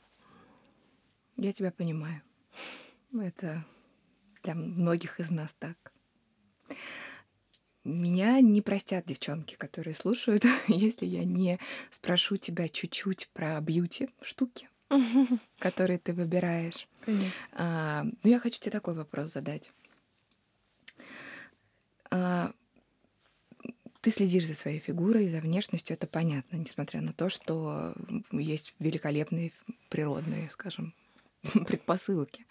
Я тебя понимаю. Это для многих из нас так. Меня не простят девчонки, которые слушают, если я не спрошу тебя чуть-чуть про бьюти штуки, которые ты выбираешь. А, ну, я хочу тебе такой вопрос задать. А, ты следишь за своей фигурой, за внешностью, это понятно, несмотря на то, что есть великолепные природные, скажем, предпосылки.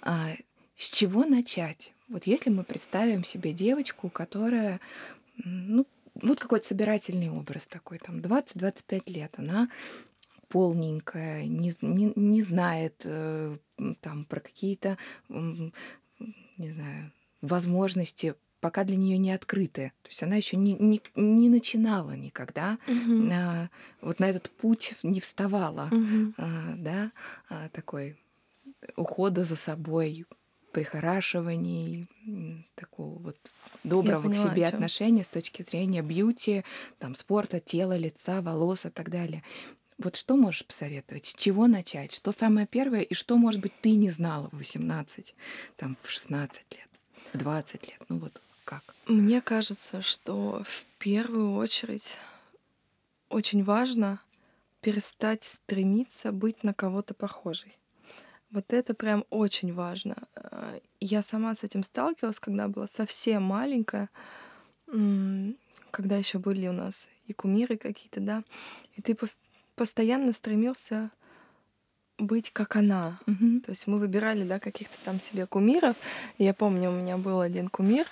А, с чего начать? Вот если мы представим себе девочку, которая, ну, вот какой-то собирательный образ такой, там 20-25 лет, она полненькая, не, не, не знает э, там про какие-то, не знаю, возможности пока для нее не открыты. То есть она еще не, не, не начинала никогда, угу. а, вот на этот путь не вставала, угу. а, да, а, такой ухода за собой, прихорашиваний, такого вот доброго поняла, к себе отношения с точки зрения бьюти, там, спорта, тела, лица, волос и так далее. Вот что можешь посоветовать? С чего начать? Что самое первое? И что, может быть, ты не знала в 18, там, в 16 лет, в 20 лет? Ну вот как? Мне кажется, что в первую очередь очень важно перестать стремиться быть на кого-то похожей. Вот это прям очень важно. Э, я сама с этим сталкивалась, когда была совсем маленькая, когда еще были у нас и кумиры какие-то, да, и ты постоянно стремился быть как она. Mm-hmm. То есть мы выбирали, да, каких-то там себе кумиров. Я помню, у меня был один кумир,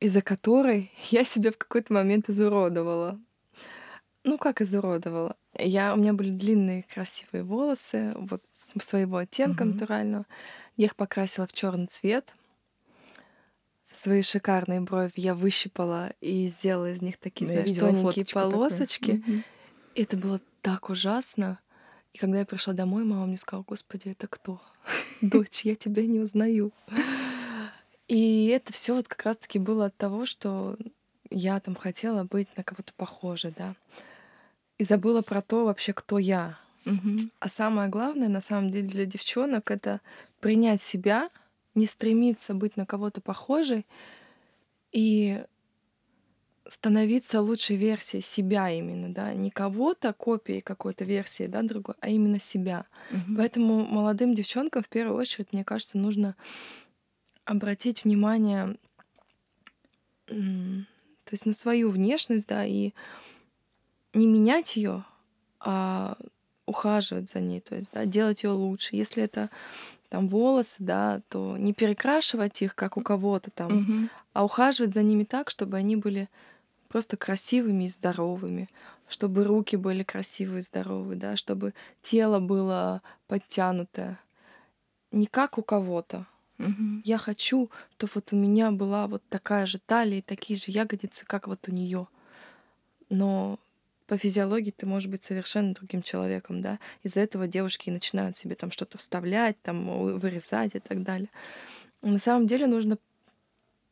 из-за которой я себя в какой-то момент изуродовала. Ну, как изуродовала? Я, у меня были длинные красивые волосы, вот своего оттенка mm-hmm. натурального. Я их покрасила в черный цвет. Свои шикарные брови я выщипала и сделала из них такие, я знаешь, тоненькие полосочки. Mm-hmm. Это было так ужасно. И когда я пришла домой, мама мне сказала, Господи, это кто? Дочь, я тебя не узнаю. И это все вот как раз-таки было от того, что я там хотела быть на кого-то похожа, да и забыла про то вообще, кто я. Угу. А самое главное, на самом деле, для девчонок это принять себя, не стремиться быть на кого-то похожей и становиться лучшей версией себя именно, да, не кого-то копией какой-то версии, да, другой, а именно себя. Угу. Поэтому молодым девчонкам в первую очередь, мне кажется, нужно обратить внимание, то есть на свою внешность, да, и не менять ее, а ухаживать за ней, то есть да, делать ее лучше. Если это там волосы, да, то не перекрашивать их, как у кого-то там, угу. а ухаживать за ними так, чтобы они были просто красивыми и здоровыми. чтобы руки были красивые, здоровые, да, чтобы тело было подтянутое. Не как у кого-то. Мгм. Я хочу, чтобы вот у меня была вот такая же талия и такие же ягодицы, как вот у нее. Но по физиологии ты можешь быть совершенно другим человеком, да. Из-за этого девушки и начинают себе там что-то вставлять, там вы- вырезать и так далее. На самом деле нужно...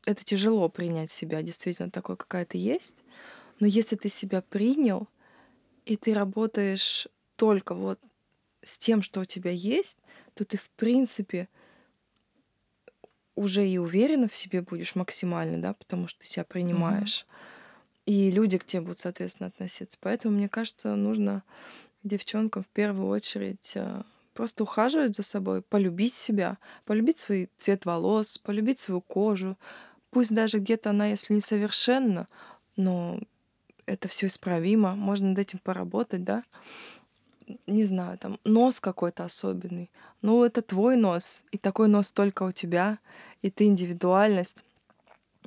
Это тяжело принять себя действительно такой, какая ты есть. Но если ты себя принял, и ты работаешь только вот с тем, что у тебя есть, то ты, в принципе, уже и уверена в себе будешь максимально, да, потому что ты себя принимаешь. И люди к тебе будут, соответственно, относиться. Поэтому, мне кажется, нужно девчонкам в первую очередь э, просто ухаживать за собой, полюбить себя, полюбить свой цвет волос, полюбить свою кожу. Пусть даже где-то она, если не совершенна, но это все исправимо, можно над этим поработать, да. Не знаю, там нос какой-то особенный. Ну, это твой нос, и такой нос только у тебя, и ты индивидуальность.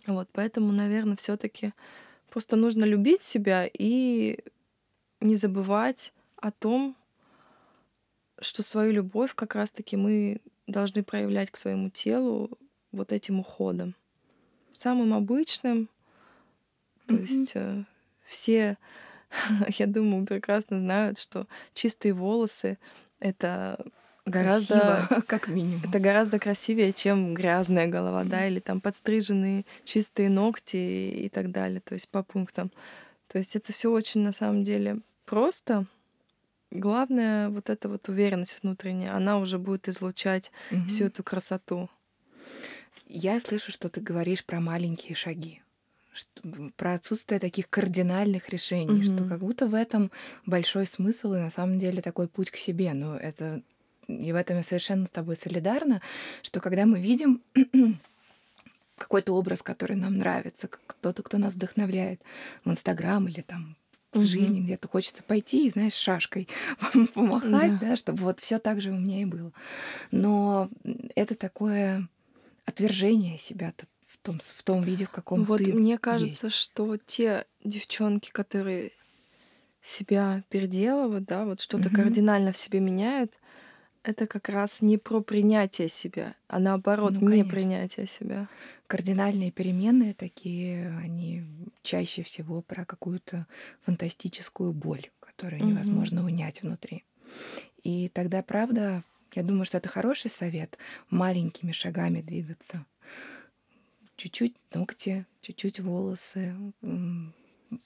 Вот, поэтому, наверное, все-таки просто нужно любить себя и не забывать о том, что свою любовь как раз-таки мы должны проявлять к своему телу вот этим уходом. Самым обычным, то Мгм. есть э, все, я думаю, прекрасно знают, что чистые волосы это гораздо Красиво, как минимум. это гораздо красивее, чем грязная голова, да, или там подстриженные чистые ногти и так далее, то есть по пунктам. То есть это все очень на самом деле просто. Главное вот эта вот уверенность внутренняя, она уже будет излучать Мгм. всю эту красоту. Я слышу, что ты говоришь про маленькие шаги, что- про отсутствие таких кардинальных решений, что Мгм. как будто в этом большой смысл и на самом деле такой путь к себе. Но это и в этом я совершенно с тобой солидарна, что когда мы видим какой-то образ, который нам нравится, кто-то, кто нас вдохновляет в Инстаграм или там в жизни где-то хочется пойти и, знаешь, шашкой помахать, да, чтобы вот все так же у меня и было. Но это такое отвержение себя в том, в том виде, в каком Вот ты мне кажется, есть. что те девчонки, которые себя переделывают, да, вот что-то Мгм. кардинально в себе меняют, это как раз не про принятие себя, а наоборот, Ну, не принятие себя. Кардинальные перемены такие, они чаще всего про какую-то фантастическую боль, которую Мгм. невозможно унять внутри. И тогда, правда, я думаю, что это хороший совет маленькими шагами двигаться. Чуть-чуть ногти, чуть-чуть волосы,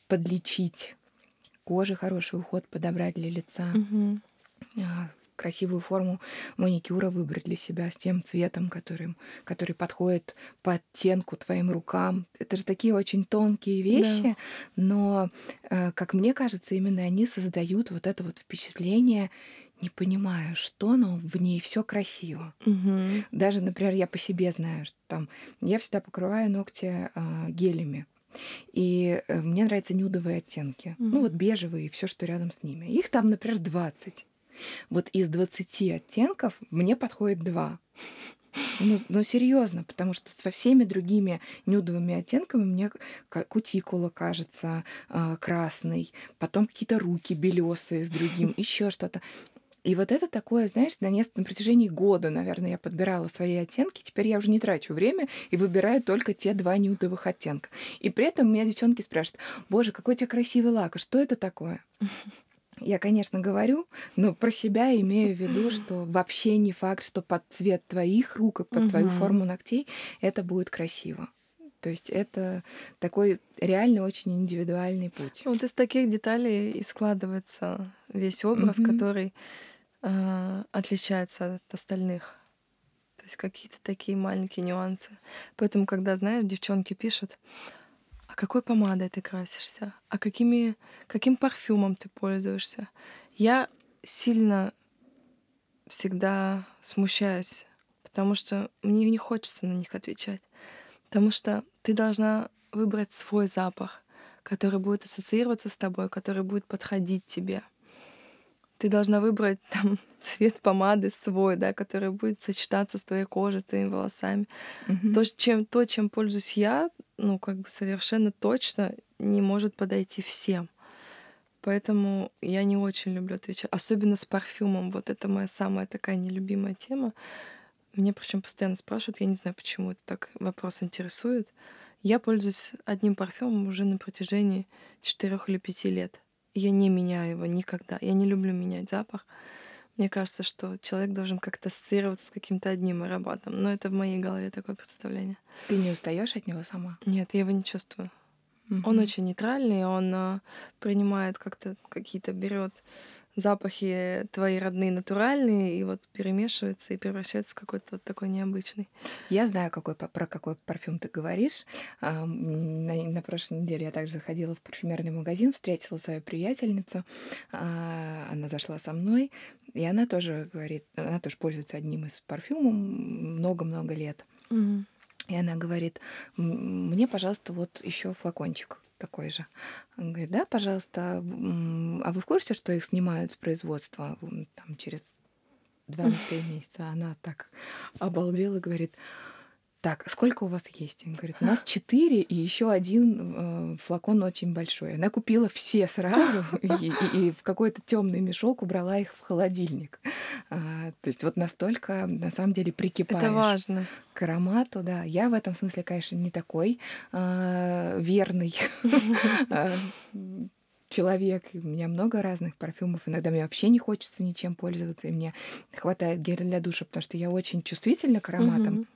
подлечить, коже хороший уход подобрать для лица, Мгм. Красивую форму маникюра выбрать для себя с тем цветом, которым, который подходит по оттенку твоим рукам. Это же такие очень тонкие вещи, но, э, как мне кажется, именно они создают вот это вот впечатление, не понимаю, что, но в ней все красиво. Мгм. Даже, например, я по себе знаю, что там я всегда покрываю ногти а, гелями. И э, мне нравятся нюдовые оттенки. Мгм. Ну вот бежевые и все, что рядом с ними. Их там, например, 20. Вот из 20 оттенков мне подходит два. Ну, ну серьезно, потому что со всеми другими нюдовыми оттенками мне кутикула кажется а, красной, потом какие-то руки белесые с другим, еще что-то. И вот это такое, знаешь, на, несколько, на протяжении года, наверное, я подбирала свои оттенки. Теперь я уже не трачу время и выбираю только те два нюдовых оттенка. И при этом меня девчонки спрашивают, боже, какой у тебя красивый лак, а что это такое? Я, конечно, говорю, но про себя имею в виду, что вообще не факт, что под цвет твоих рук и под твою Мгм. форму ногтей это будет красиво. То есть это такой реально очень индивидуальный путь. Вот из таких деталей и складывается весь образ, Мгм. который э, отличается от остальных. То есть какие-то такие маленькие нюансы. Поэтому, когда, знаешь, девчонки пишут, а какой помадой ты красишься? А какими, каким парфюмом ты пользуешься? Я сильно всегда смущаюсь, потому что мне не хочется на них отвечать. Потому что ты должна выбрать свой запах, который будет ассоциироваться с тобой, который будет подходить тебе. Ты должна выбрать там цвет помады свой, да, который будет сочетаться с твоей кожей, с твоими волосами. Мгм. То, чем, то, чем пользуюсь я, ну, как бы совершенно точно не может подойти всем. Поэтому я не очень люблю отвечать. Особенно с парфюмом. Вот это моя самая такая нелюбимая тема. Меня причем постоянно спрашивают, я не знаю, почему это так вопрос интересует. Я пользуюсь одним парфюмом уже на протяжении четырех или пяти лет. Я не меняю его никогда. Я не люблю менять запах. Мне кажется, что человек должен как-то ассоциироваться с каким-то одним ароматом. Но это в моей голове такое представление. Ты не устаешь от него сама? Нет, я его не чувствую. Угу. Он очень нейтральный, он а, принимает как-то какие-то, берет запахи твои родные натуральные, и вот перемешивается и превращается в какой-то вот такой необычный. Я знаю, какой, про какой парфюм ты говоришь. На, на прошлой неделе я также заходила в парфюмерный магазин, встретила свою приятельницу. А, она зашла со мной, и она тоже говорит, она тоже пользуется одним из парфюмов много-много лет. Угу. И она говорит, мне, пожалуйста, вот еще флакончик такой же. Он говорит, да, пожалуйста, а вы в курсе, что их снимают с производства там, через 2-3 месяца? Она так обалдела говорит, так, сколько у вас есть? Он говорит, у нас четыре и еще один э, флакон очень большой. Она купила все сразу и, и, и в какой-то темный мешок убрала их в холодильник. А, то есть вот настолько, на самом деле, прикипаешь Это важно. к аромату, да. Я в этом смысле, конечно, не такой э, верный а, человек, у меня много разных парфюмов. Иногда мне вообще не хочется ничем пользоваться, и мне хватает геля для душа, потому что я очень чувствительна к ароматам.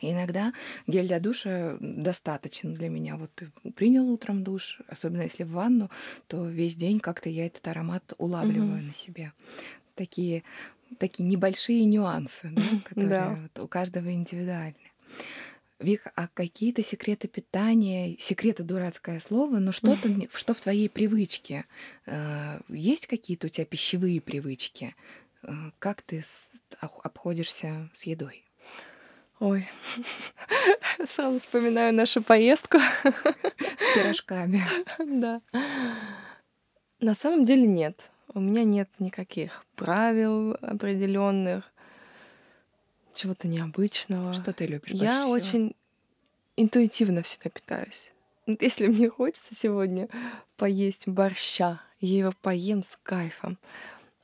И иногда гель для душа достаточно для меня. Вот ты принял утром душ, особенно если в ванну, то весь день как-то я этот аромат улавливаю угу. на себе. Такие, такие небольшие нюансы, да, которые да. Вот у каждого индивидуальны. Вик, а какие-то секреты питания, секреты дурацкое слово, но что-то, что в твоей привычке? Э, есть какие-то у тебя пищевые привычки? Э, как ты обходишься с едой? Ой, сразу вспоминаю нашу поездку. С пирожками. Да. На самом деле нет. У меня нет никаких правил определенных, чего-то необычного. Что ты любишь? Я очень интуитивно всегда питаюсь. Если мне хочется сегодня поесть борща, я его поем с кайфом.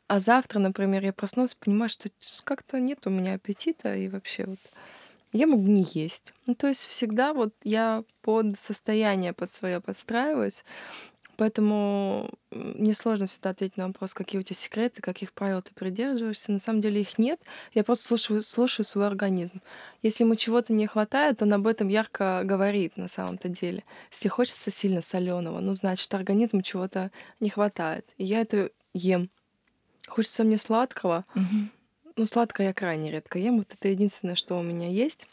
А завтра, например, я проснулась, понимаю, что как-то нет у меня аппетита, и вообще вот я могу не есть. Ну, то есть всегда вот я под состояние под свое подстраиваюсь, Поэтому мне сложно всегда ответить на вопрос, какие у тебя секреты, каких правил ты придерживаешься. На самом деле их нет. Я просто слушаю, слушаю свой организм. Если ему чего-то не хватает, он об этом ярко говорит на самом-то деле. Если хочется сильно соленого, ну, значит, организму чего-то не хватает. И я это ем. Хочется мне сладкого. Угу. Ну, сладкое я крайне редко ем. Вот это единственное, что у меня есть.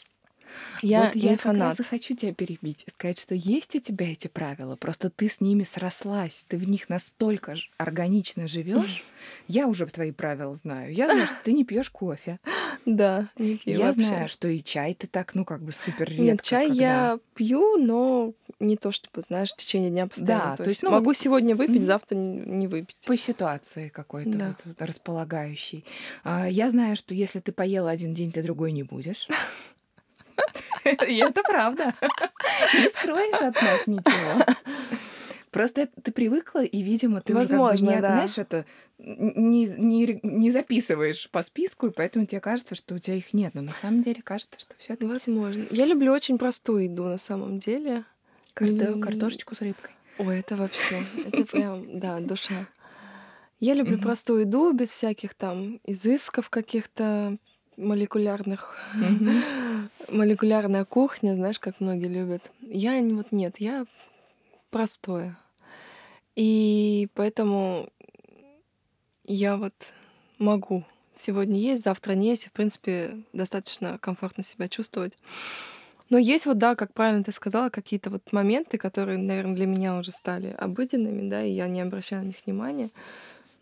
Я, вот я, я фанат. как раз хочу тебя перебить и сказать, что есть у тебя эти правила, просто ты с ними срослась, ты в них настолько органично живешь. Я уже твои правила знаю. Я знаю, что ты не пьешь кофе. Да, не пью Я знаю, что и чай ты так, ну, как бы супер редко. Нет, чай я пью, но не то чтобы, знаешь, в течение дня постоянно. Да, то, то есть, ну, могу сегодня выпить, завтра не выпить. По ситуации какой-то да. вот, располагающий. А, я знаю, что если ты поела один день, ты другой не будешь. И это правда. Не скроешь от нас ничего. Просто ты привыкла, и, видимо, ты Возможно, уже как бы не, да. знаешь, это не, не, не записываешь по списку, и поэтому тебе кажется, что у тебя их нет. Но на самом деле кажется, что все это Возможно. Я люблю очень простую еду на самом деле. Карто... Картошечку с рыбкой. Ой, это вообще, это прям, да, душа. Я люблю простую еду без всяких там изысков каких-то молекулярных, молекулярная кухня, знаешь, как многие любят. Я вот нет, я простое. И поэтому я вот могу сегодня есть, завтра не есть, и, в принципе, достаточно комфортно себя чувствовать. Но есть вот, да, как правильно ты сказала, какие-то вот моменты, которые, наверное, для меня уже стали обыденными, да, и я не обращаю на них внимания.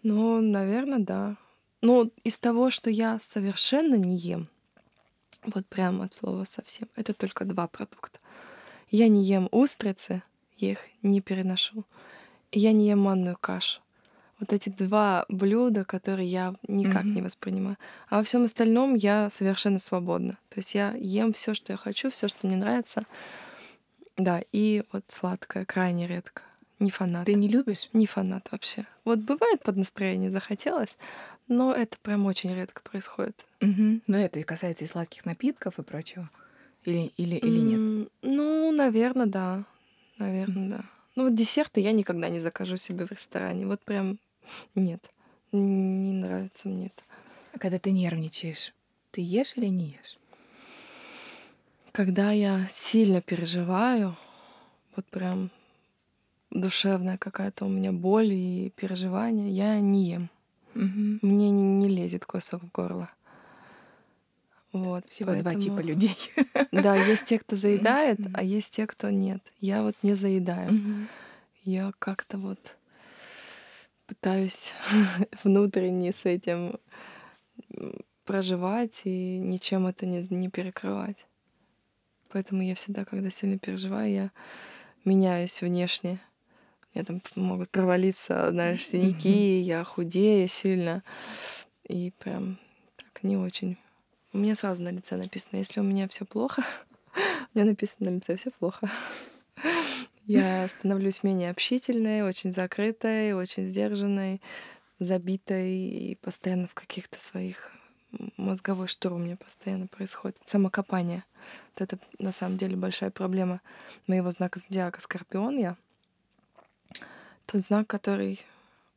Но, наверное, да. Но из того, что я совершенно не ем, вот прямо от слова совсем, это только два продукта. Я не ем устрицы, я их не переношу. И я не ем манную кашу. Вот эти два блюда, которые я никак mm-hmm. не воспринимаю. А во всем остальном я совершенно свободна. То есть я ем все, что я хочу, все, что мне нравится. Да, и вот сладкое крайне редко. Не фанат. Ты не любишь? Не фанат вообще. Вот бывает под настроение захотелось, но это прям очень редко происходит. Угу. Но это и касается и сладких напитков и прочего. Или, или, или нет? Ну, наверное, да. Наверное, да. Ну, вот десерты я никогда не закажу себе в ресторане. Вот прям нет. Не нравится мне это. А когда ты нервничаешь, ты ешь или не ешь? Когда я сильно переживаю, вот прям душевная какая-то у меня боль и переживания, я не ем. Угу. Мне не, не лезет кусок в горло. Вот, Всего поэтому... два типа людей. Да, есть те, кто заедает, а есть те, кто нет. Я вот не заедаю. Я как-то вот пытаюсь внутренне с этим проживать и ничем это не, не перекрывать. Поэтому я всегда, когда сильно переживаю, я меняюсь внешне. Я там могут провалиться, знаешь, синяки, я худею сильно. И прям так не очень у меня сразу на лице написано, если у меня все плохо, у меня написано на лице все плохо. Я становлюсь менее общительной, очень закрытой, очень сдержанной, забитой и постоянно в каких-то своих мозговой штурм у меня постоянно происходит. Самокопание. Вот это на самом деле большая проблема моего знака зодиака Скорпион я. Тот знак, который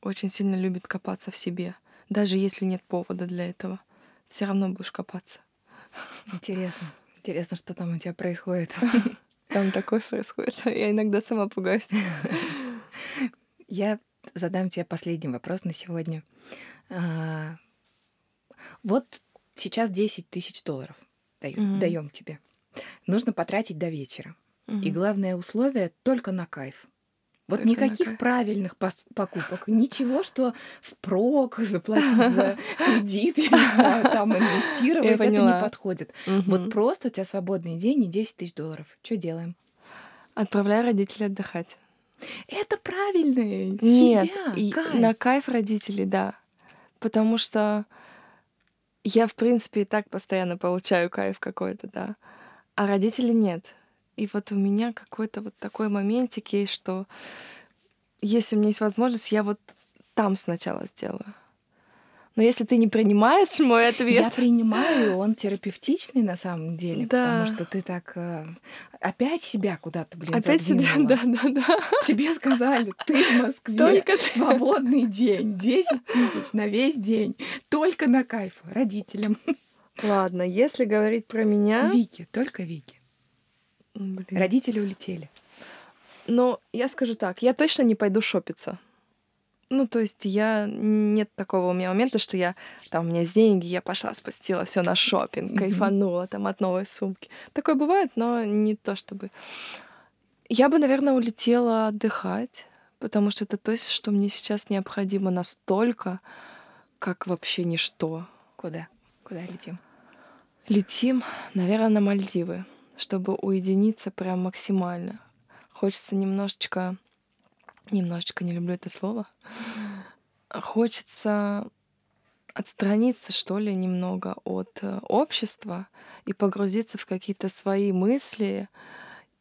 очень сильно любит копаться в себе, даже если нет повода для этого все равно будешь копаться. Интересно. Интересно, что там у тебя происходит. Там такое происходит. Я иногда сама пугаюсь. Я задам тебе последний вопрос на сегодня. А, вот сейчас 10 тысяч долларов даем, даем тебе. Нужно потратить до вечера. И главное условие только на кайф. Вот так никаких ну правильных покупок, ничего, что впрок заплатить за кредит, знаю, там инвестировать, это не подходит. Вот просто у тебя свободный день и 10 тысяч долларов. Что делаем? Отправляй родителей отдыхать. Это правильно. Нет, и на кайф родителей, да. Потому что я, в принципе, и так постоянно получаю кайф какой-то, да. А родители нет. И вот у меня какой-то вот такой моментик есть, что если у меня есть возможность, я вот там сначала сделаю. Но если ты не принимаешь мой ответ... Я принимаю, он терапевтичный на самом деле, да. потому что ты так э, опять себя куда-то, блин, Опять задвинула. себя, да, да, да. Тебе сказали, ты в Москве, Только свободный день, 10 тысяч на весь день, только на кайф родителям. Ладно, если говорить про меня... Вики, только Вики. Блин. Родители улетели. Но я скажу так, я точно не пойду шопиться. Ну, то есть я нет такого у меня момента, что я там у меня есть деньги, я пошла, спустила все на шопинг, mm-hmm. кайфанула там от новой сумки. Такое бывает, но не то чтобы. Я бы, наверное, улетела отдыхать, потому что это то, что мне сейчас необходимо настолько, как вообще ничто. Куда? Куда летим? Летим, наверное, на Мальдивы чтобы уединиться прям максимально. Хочется немножечко, немножечко не люблю это слово, хочется отстраниться, что ли, немного от э, общества и погрузиться в какие-то свои мысли,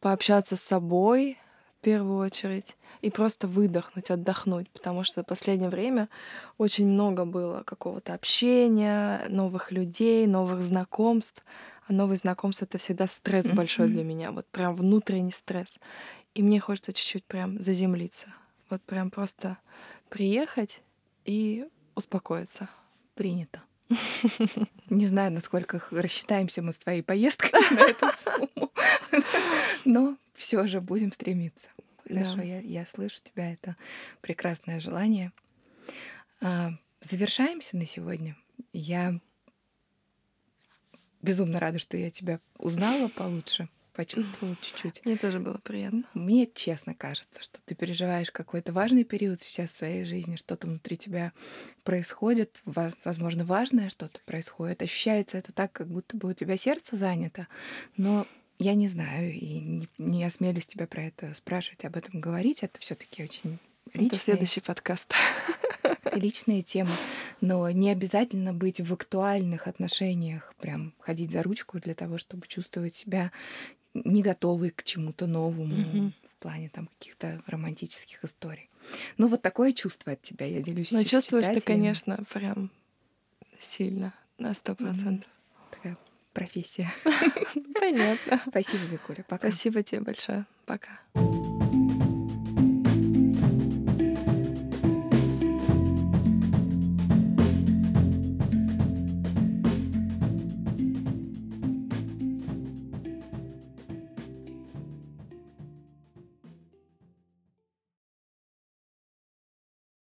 пообщаться с собой в первую очередь и просто выдохнуть, отдохнуть, потому что в последнее время очень много было какого-то общения, новых людей, новых знакомств, а новые знакомства это всегда стресс большой для меня, вот прям внутренний стресс. И мне хочется чуть-чуть прям заземлиться. Вот прям просто приехать и успокоиться. Принято. Не знаю, насколько рассчитаемся мы с твоей поездкой на эту сумму, но все же будем стремиться. Хорошо, я, я слышу тебя, это прекрасное желание. А, завершаемся на сегодня. Я безумно рада, что я тебя узнала получше, почувствовала чуть-чуть. Мне тоже было приятно. Мне честно кажется, что ты переживаешь какой-то важный период сейчас в своей жизни, что-то внутри тебя происходит, возможно, важное что-то происходит. Ощущается это так, как будто бы у тебя сердце занято, но я не знаю и не, не осмелюсь тебя про это спрашивать, об этом говорить. Это все-таки очень личное. Это следующий подкаст. Это личная тема. Но не обязательно быть в актуальных отношениях, прям ходить за ручку для того, чтобы чувствовать себя не готовой к чему-то новому, mm-hmm. в плане там каких-то романтических историй. Ну, вот такое чувство от тебя я делюсь с чувствуешь ты, конечно, прям сильно, на сто процентов. Такая профессия. Понятно. Спасибо, Викуля. Пока. Спасибо тебе большое. Пока.